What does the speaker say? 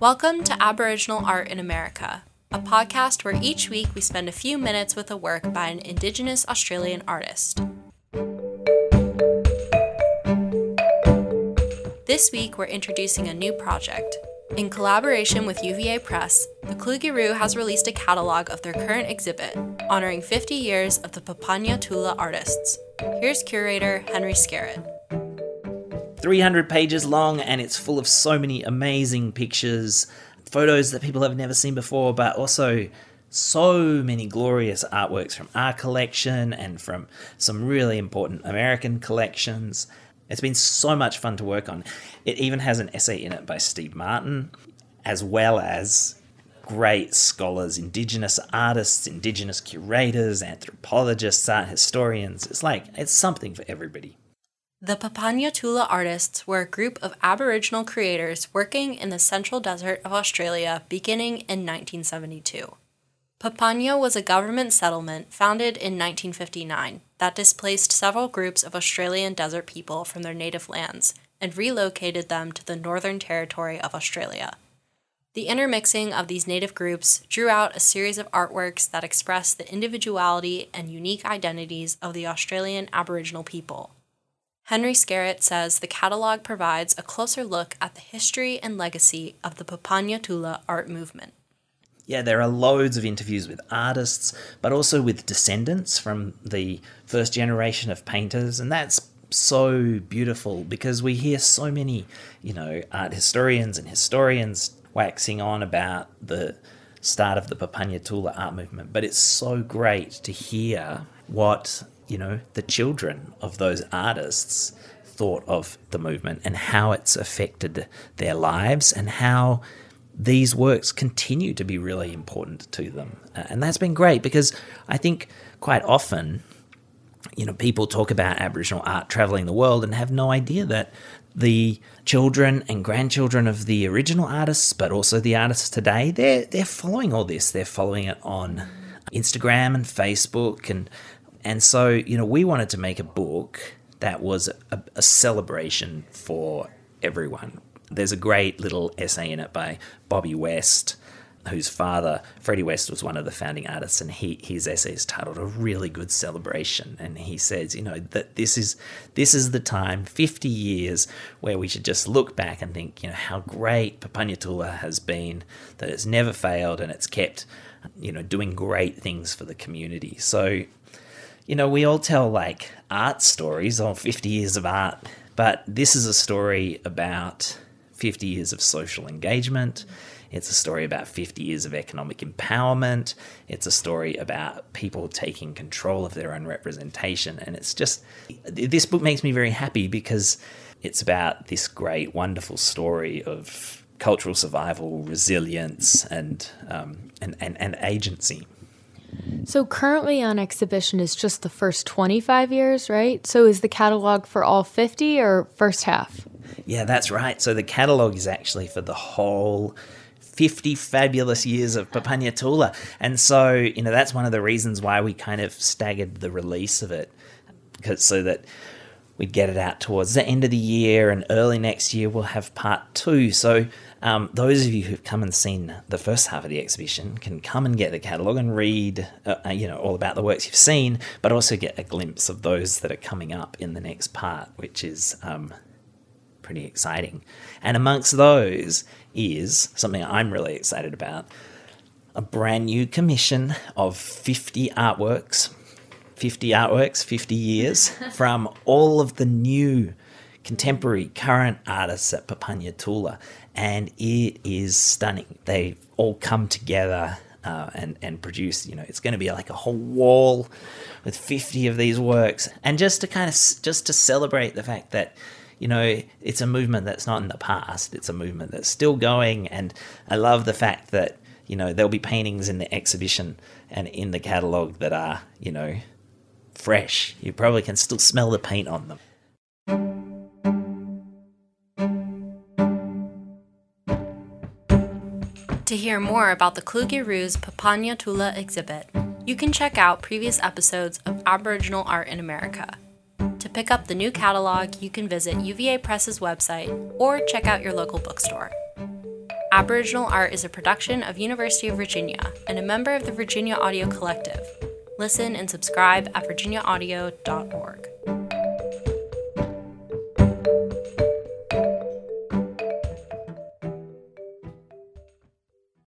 Welcome to Aboriginal Art in America, a podcast where each week we spend a few minutes with a work by an Indigenous Australian artist. This week we're introducing a new project. In collaboration with UVA Press, the Kluge-Ruhe has released a catalog of their current exhibit, honoring 50 years of the Papunya Tula artists. Here's curator Henry Skerritt. 300 pages long and it's full of so many amazing pictures, photos that people have never seen before, but also so many glorious artworks from our collection and from some really important American collections. It's been so much fun to work on. It even has an essay in it by Steve Martin, as well as great scholars, Indigenous artists, Indigenous curators, anthropologists, art historians. It's like, it's something for everybody. The Papunya Tula artists were a group of Aboriginal creators working in the central desert of Australia beginning in 1972. Papunya was a government settlement founded in 1959 that displaced several groups of Australian desert people from their native lands and relocated them to the Northern Territory of Australia. The intermixing of these native groups drew out a series of artworks that express the individuality and unique identities of the Australian Aboriginal people. Henry Skerritt says the catalog provides a closer look at the history and legacy of the Papunya Tula art movement. Yeah, there are loads of interviews with artists, but also with descendants from the first generation of painters, and that's so beautiful because we hear so many, you know, art historians and historians waxing on about the start of the Papunya Tula art movement, but it's so great to hear what you know, the children of those artists thought of the movement and how it's affected their lives and how these works continue to be really important to them. And that's been great because I think quite often, you know, people talk about Aboriginal art traveling the world and have no idea that the children and grandchildren of the original artists, but also the artists today, they're they're following all this. They're following it on Instagram and Facebook and and so, you know, we wanted to make a book that was a, a celebration for everyone. There's a great little essay in it by Bobby West, whose father, Freddie West, was one of the founding artists, and he his essay is titled "A Really Good Celebration." And he says, you know, that this is this is the time, 50 years, where we should just look back and think, you know, how great Papunya Tula has been, that it's never failed, and it's kept, you know, doing great things for the community. So you know, we all tell like art stories or 50 years of art, but this is a story about 50 years of social engagement. It's a story about 50 years of economic empowerment. It's a story about people taking control of their own representation. And it's just, this book makes me very happy because it's about this great, wonderful story of cultural survival, resilience, and, um, and, and, and agency. So currently on exhibition is just the first 25 years, right? So is the catalog for all 50 or first half? Yeah, that's right. So the catalog is actually for the whole 50 fabulous years of Papunya Tula. And so, you know, that's one of the reasons why we kind of staggered the release of it because so that we'd get it out towards the end of the year and early next year we'll have part 2. So um, those of you who've come and seen the first half of the exhibition can come and get the catalogue and read, uh, uh, you know, all about the works you've seen, but also get a glimpse of those that are coming up in the next part, which is um, pretty exciting. And amongst those is something I'm really excited about a brand new commission of 50 artworks, 50 artworks, 50 years from all of the new contemporary current artists at Papunya Tula and it is stunning. They all come together uh, and and produce. You know, it's going to be like a whole wall with fifty of these works, and just to kind of just to celebrate the fact that you know it's a movement that's not in the past. It's a movement that's still going, and I love the fact that you know there'll be paintings in the exhibition and in the catalog that are you know fresh. You probably can still smell the paint on them. To hear more about the Kluge-Ruhe's Papunya Tula exhibit, you can check out previous episodes of Aboriginal Art in America. To pick up the new catalog, you can visit UVA Press's website or check out your local bookstore. Aboriginal Art is a production of University of Virginia and a member of the Virginia Audio Collective listen, and subscribe at virginiaaudio.org.